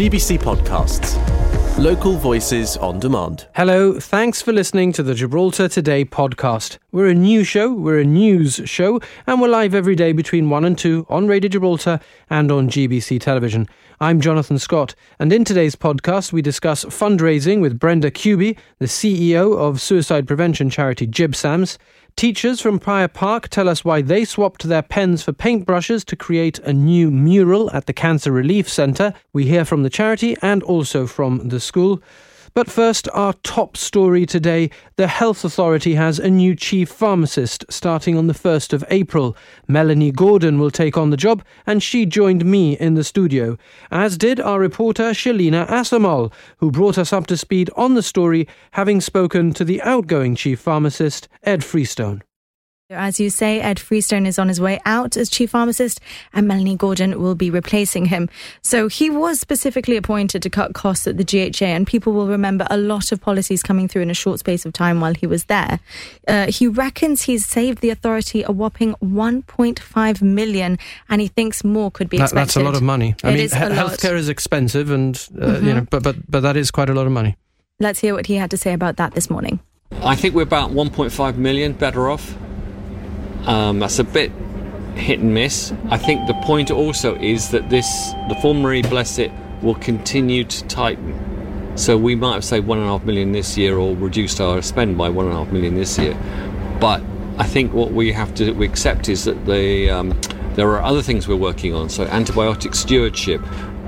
GBC Podcasts. Local voices on demand. Hello, thanks for listening to the Gibraltar Today podcast. We're a new show, we're a news show, and we're live every day between 1 and 2 on Radio Gibraltar and on GBC Television. I'm Jonathan Scott, and in today's podcast, we discuss fundraising with Brenda Cuby, the CEO of suicide prevention charity GibSAMS. Teachers from Prior Park tell us why they swapped their pens for paintbrushes to create a new mural at the Cancer Relief Centre. We hear from the charity and also from the school. But first, our top story today the Health Authority has a new chief pharmacist starting on the 1st of April. Melanie Gordon will take on the job, and she joined me in the studio, as did our reporter Shelina Assomull, who brought us up to speed on the story, having spoken to the outgoing chief pharmacist, Ed Freestone. As you say, Ed Freestone is on his way out as chief pharmacist, and Melanie Gordon will be replacing him. So he was specifically appointed to cut costs at the GHA, and people will remember a lot of policies coming through in a short space of time while he was there. Uh, he reckons he's saved the authority a whopping 1.5 million, and he thinks more could be that, expected. That's a lot of money. I it mean, is a lot. healthcare is expensive, and uh, mm-hmm. you know, but but but that is quite a lot of money. Let's hear what he had to say about that this morning. I think we're about 1.5 million better off. Um, that's a bit hit and miss. I think the point also is that this, the formulary, bless it, will continue to tighten. So we might have saved one and a half million this year or reduced our spend by one and a half million this year. But I think what we have to accept is that the, um, there are other things we're working on. So antibiotic stewardship,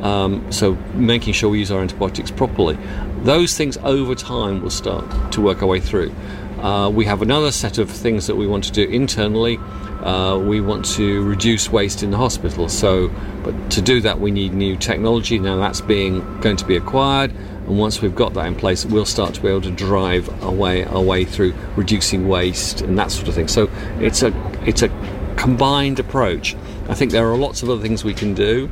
um, so making sure we use our antibiotics properly. Those things over time will start to work our way through. Uh, we have another set of things that we want to do internally. Uh, we want to reduce waste in the hospital. So, but to do that, we need new technology. Now that's being going to be acquired, and once we've got that in place, we'll start to be able to drive our way our way through reducing waste and that sort of thing. So it's a it's a combined approach. I think there are lots of other things we can do,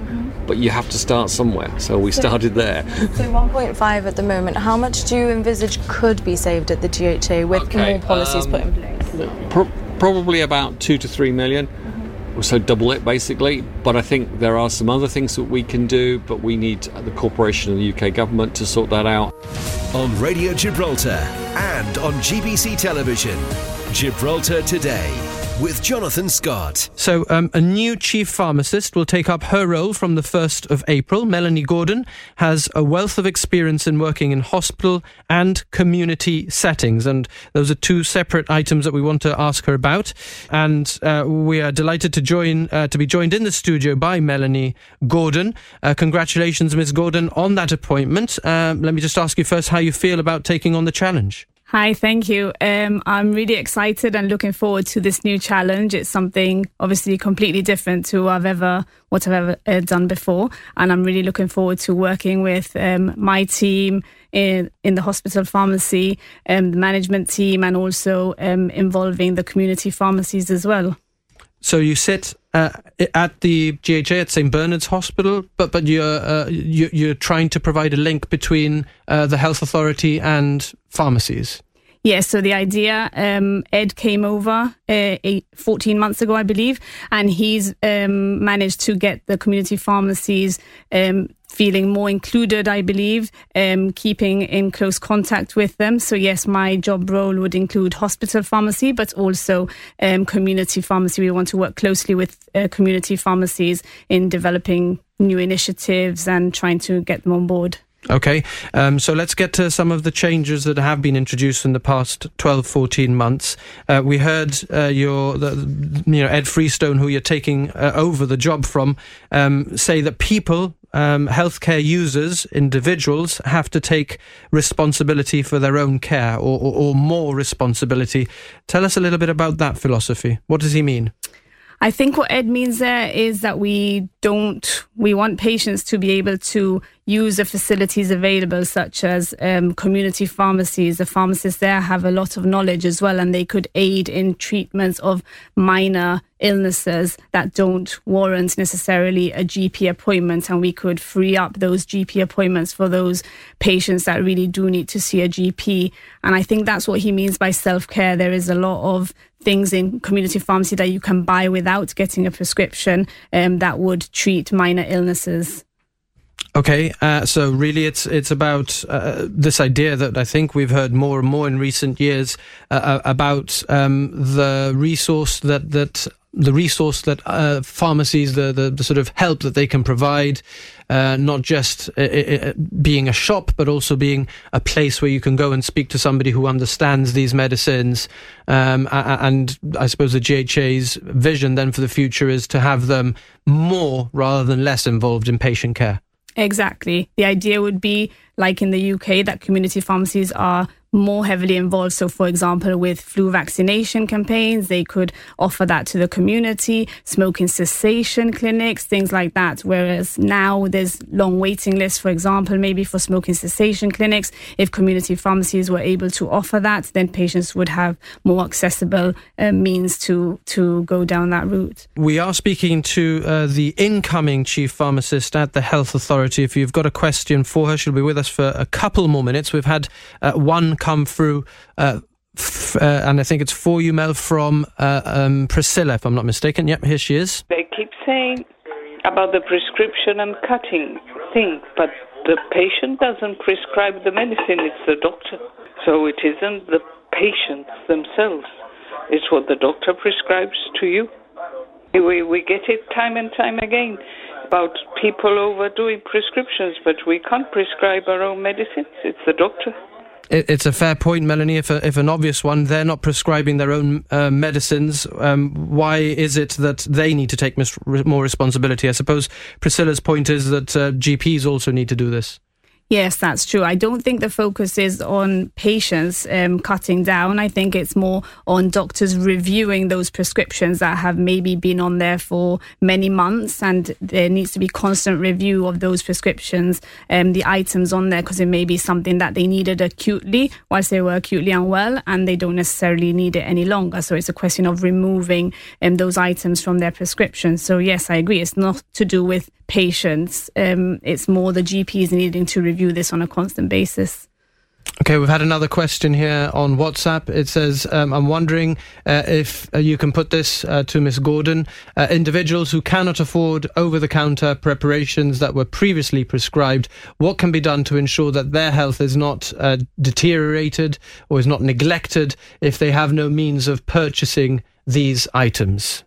but you have to start somewhere. So we started there. So 1.5 at the moment. How much do you envisage could be saved at the GHA with Okay, more policies um, put in place? Pro- probably about two to three million. So double it basically, but I think there are some other things that we can do, but we need the corporation and the UK government to sort that out. on Radio Gibraltar and on GBC Television. Gibraltar Today with Jonathan Scott. So, um, a new chief pharmacist will take up her role from the 1st of April. Melanie Gordon has a wealth of experience in working in hospital and community settings, and those are two separate items that we want to ask her about. And uh, we are delighted to join uh, to be joined in the studio by Melanie Gordon. Uh, congratulations, Ms. Gordon, on that appointment. Um, let me just ask you first how you feel about taking on the challenge. Hi, thank you. Um, I'm really excited and looking forward to this new challenge. It's something obviously completely different to I've ever what I've ever uh, done before, and I'm really looking forward to working with um, my team in in the hospital pharmacy, um, the management team, and also um, involving the community pharmacies as well. So you sit uh, at the GHA at St Bernard's Hospital, but but you're uh, you, you're trying to provide a link between uh, the health authority and pharmacies. Yes, so the idea, um, Ed came over uh, eight, 14 months ago, I believe, and he's um, managed to get the community pharmacies um, feeling more included, I believe, um, keeping in close contact with them. So, yes, my job role would include hospital pharmacy, but also um, community pharmacy. We want to work closely with uh, community pharmacies in developing new initiatives and trying to get them on board. Okay, um, so let's get to some of the changes that have been introduced in the past 12, 14 months. Uh, we heard uh, your, the, you know, Ed Freestone, who you're taking uh, over the job from, um, say that people, um, healthcare users, individuals, have to take responsibility for their own care or, or, or more responsibility. Tell us a little bit about that philosophy. What does he mean? I think what Ed means there is that we don't, we want patients to be able to use the facilities available, such as um, community pharmacies. The pharmacists there have a lot of knowledge as well, and they could aid in treatments of minor illnesses that don't warrant necessarily a GP appointment. And we could free up those GP appointments for those patients that really do need to see a GP. And I think that's what he means by self care. There is a lot of things in community pharmacy that you can buy without getting a prescription um, that would treat minor illnesses. Okay, uh, so really, it's it's about uh, this idea that I think we've heard more and more in recent years uh, uh about um, the resource that that the resource that uh, pharmacies, the, the, the sort of help that they can provide, uh, not just being a shop, but also being a place where you can go and speak to somebody who understands these medicines. Um, and I suppose the GHA's vision then for the future is to have them more rather than less involved in patient care. Exactly. The idea would be, like in the UK, that community pharmacies are more heavily involved. So, for example, with flu vaccination campaigns, they could offer that to the community, smoking cessation clinics, things like that. Whereas now there's long waiting lists, for example, maybe for smoking cessation clinics. If community pharmacies were able to offer that, then patients would have more accessible uh, means to, to go down that route. We are speaking to uh, the incoming chief pharmacist at the Health Authority. If you've got a question for her, she'll be with us for a couple more minutes. We've had uh, one come through. Uh, f- uh, and I think it's for you, Mel, from uh, um, Priscilla, if I'm not mistaken. Yep, here she is. They keep saying about the prescription and cutting thing, but the patient doesn't prescribe the medicine, it's the doctor. So it isn't the patients themselves, it's what the doctor prescribes to you. We, we get it time and time again about people overdoing prescriptions, but we can't prescribe our own medicines. It's the doctor it's a fair point, Melanie. If, a, if an obvious one, they're not prescribing their own uh, medicines. Um, why is it that they need to take mis- more responsibility? I suppose Priscilla's point is that uh, GPs also need to do this. Yes, that's true. I don't think the focus is on patients um, cutting down. I think it's more on doctors reviewing those prescriptions that have maybe been on there for many months, and there needs to be constant review of those prescriptions, um, the items on there, because it may be something that they needed acutely whilst they were acutely unwell, and they don't necessarily need it any longer. So it's a question of removing um, those items from their prescription. So yes, I agree. It's not to do with patients. Um, it's more the GPs needing to review this on a constant basis. Okay, we've had another question here on WhatsApp. It says, um, I'm wondering uh, if uh, you can put this uh, to Miss Gordon. Uh, individuals who cannot afford over the counter preparations that were previously prescribed, what can be done to ensure that their health is not uh, deteriorated or is not neglected if they have no means of purchasing these items?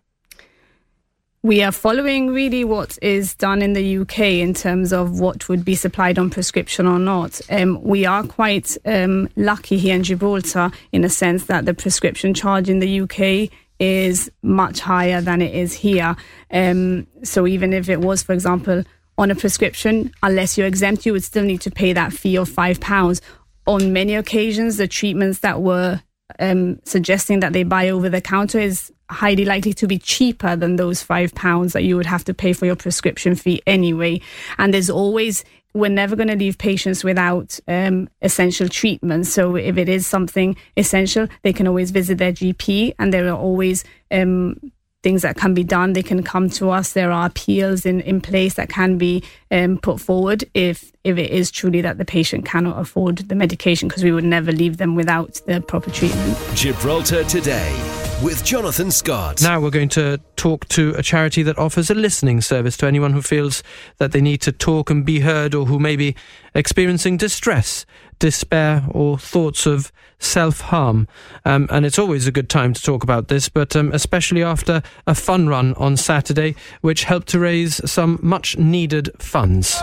We are following really what is done in the UK in terms of what would be supplied on prescription or not. Um, we are quite um, lucky here in Gibraltar in a sense that the prescription charge in the UK is much higher than it is here. Um, so even if it was, for example, on a prescription, unless you're exempt, you would still need to pay that fee of five pounds. On many occasions, the treatments that were um, suggesting that they buy over the counter is highly likely to be cheaper than those five pounds that you would have to pay for your prescription fee anyway. And there's always we're never going to leave patients without um, essential treatment. So if it is something essential, they can always visit their GP, and there are always um, things that can be done. They can come to us. There are appeals in, in place that can be um, put forward if if it is truly that the patient cannot afford the medication, because we would never leave them without the proper treatment. Gibraltar today with Jonathan Scott. Now we're going to talk to a charity that offers a listening service to anyone who feels that they need to talk and be heard or who may be experiencing distress, despair, or thoughts of self harm. Um, and it's always a good time to talk about this, but um, especially after a fun run on Saturday, which helped to raise some much needed funds.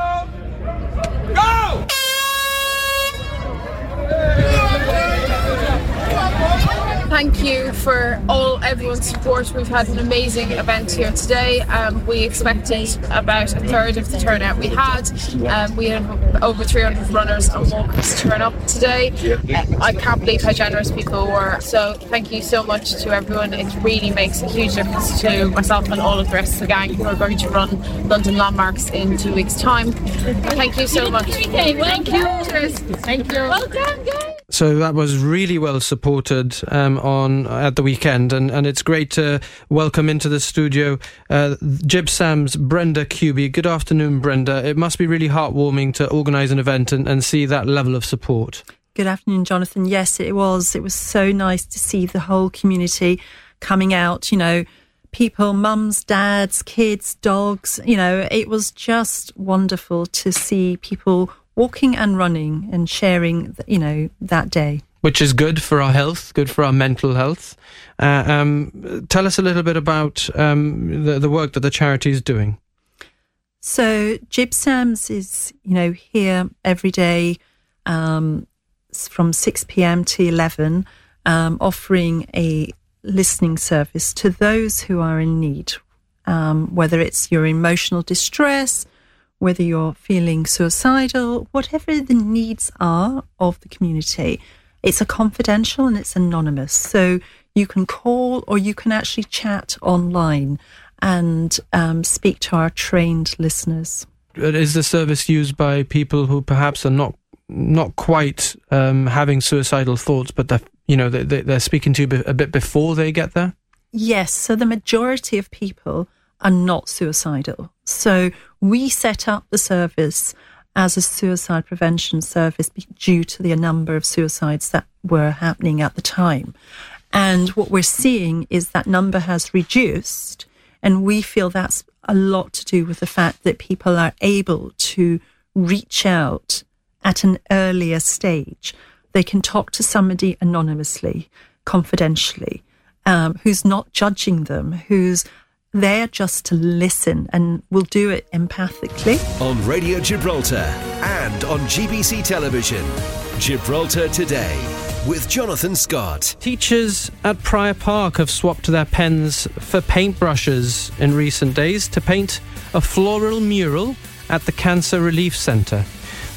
Go! Thank you for all everyone's support. We've had an amazing event here today. Um, we expected about a third of the turnout we had. Um, we had over 300 runners and walkers turn up today. Uh, I can't believe how generous people were. So thank you so much to everyone. It really makes a huge difference to myself and all of the rest of the gang who are going to run London Landmarks in two weeks' time. Thank you so much. Thank you. Thank you. Well done, guys. So that was really well supported um, on at the weekend, and, and it's great to welcome into the studio uh, GibSAM's Brenda Cuby. Good afternoon, Brenda. It must be really heartwarming to organise an event and, and see that level of support. Good afternoon, Jonathan. Yes, it was. It was so nice to see the whole community coming out. You know, people, mums, dads, kids, dogs. You know, it was just wonderful to see people walking and running and sharing, you know, that day. Which is good for our health, good for our mental health. Uh, um, tell us a little bit about um, the, the work that the charity is doing. So GibSAMS is, you know, here every day um, from 6 p.m. to 11, um, offering a listening service to those who are in need, um, whether it's your emotional distress, whether you're feeling suicidal, whatever the needs are of the community. It's a confidential and it's anonymous. So you can call or you can actually chat online and um, speak to our trained listeners. Is the service used by people who perhaps are not not quite um, having suicidal thoughts, but they're you know they, they're speaking to you a bit before they get there? Yes. So the majority of people are not suicidal. So we set up the service as a suicide prevention service due to the number of suicides that were happening at the time. And what we're seeing is that number has reduced. And we feel that's a lot to do with the fact that people are able to reach out at an earlier stage. They can talk to somebody anonymously, confidentially, um, who's not judging them, who's there just to listen and we'll do it empathically. On Radio Gibraltar and on GBC Television, Gibraltar Today with Jonathan Scott. Teachers at Prior Park have swapped their pens for paintbrushes in recent days to paint a floral mural at the Cancer Relief Centre.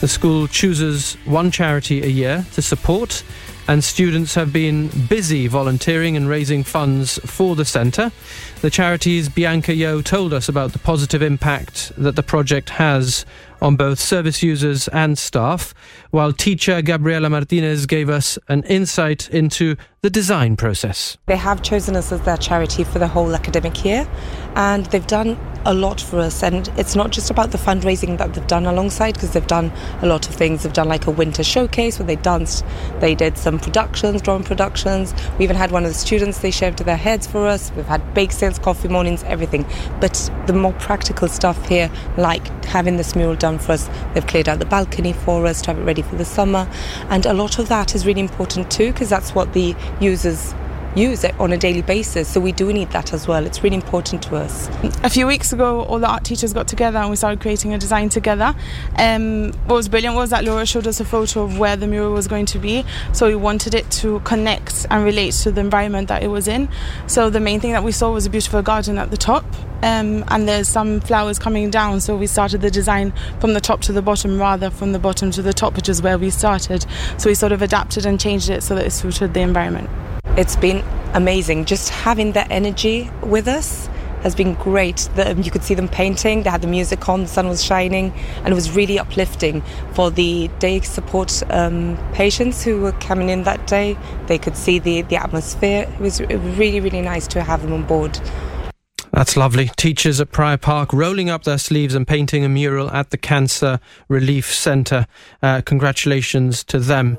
The school chooses one charity a year to support, and students have been busy volunteering and raising funds for the centre. The charity's Bianca Yo told us about the positive impact that the project has on both service users and staff, while teacher Gabriela Martinez gave us an insight into the design process. They have chosen us as their charity for the whole academic year, and they've done a lot for us. And it's not just about the fundraising that they've done alongside, because they've done a lot of things. They've done like a winter showcase where they danced, they did some productions, drawing productions. We even had one of the students, they shaved their heads for us. We've had bake sales, coffee mornings, everything. But the more practical stuff here, like having this mural done for us, they've cleared out the balcony for us to have it ready for the summer. And a lot of that is really important too, because that's what the users use it on a daily basis. So we do need that as well. It's really important to us. A few weeks ago, all the art teachers got together and we started creating a design together. Um, what was brilliant was that Laura showed us a photo of where the mural was going to be. So we wanted it to connect and relate to the environment that it was in. So the main thing that we saw was a beautiful garden at the top. Um, and there's some flowers coming down, so we started the design from the top to the bottom rather from the bottom to the top, which is where we started. So we sort of adapted and changed it so that it suited the environment. It's been amazing. Just having that energy with us has been great. The, you could see them painting, they had the music on, the sun was shining, and it was really uplifting for the day support um, patients who were coming in that day. They could see the, the atmosphere. It was really, really nice to have them on board. That's lovely. Teachers at Prior Park rolling up their sleeves and painting a mural at the Cancer Relief Centre. Uh, congratulations to them.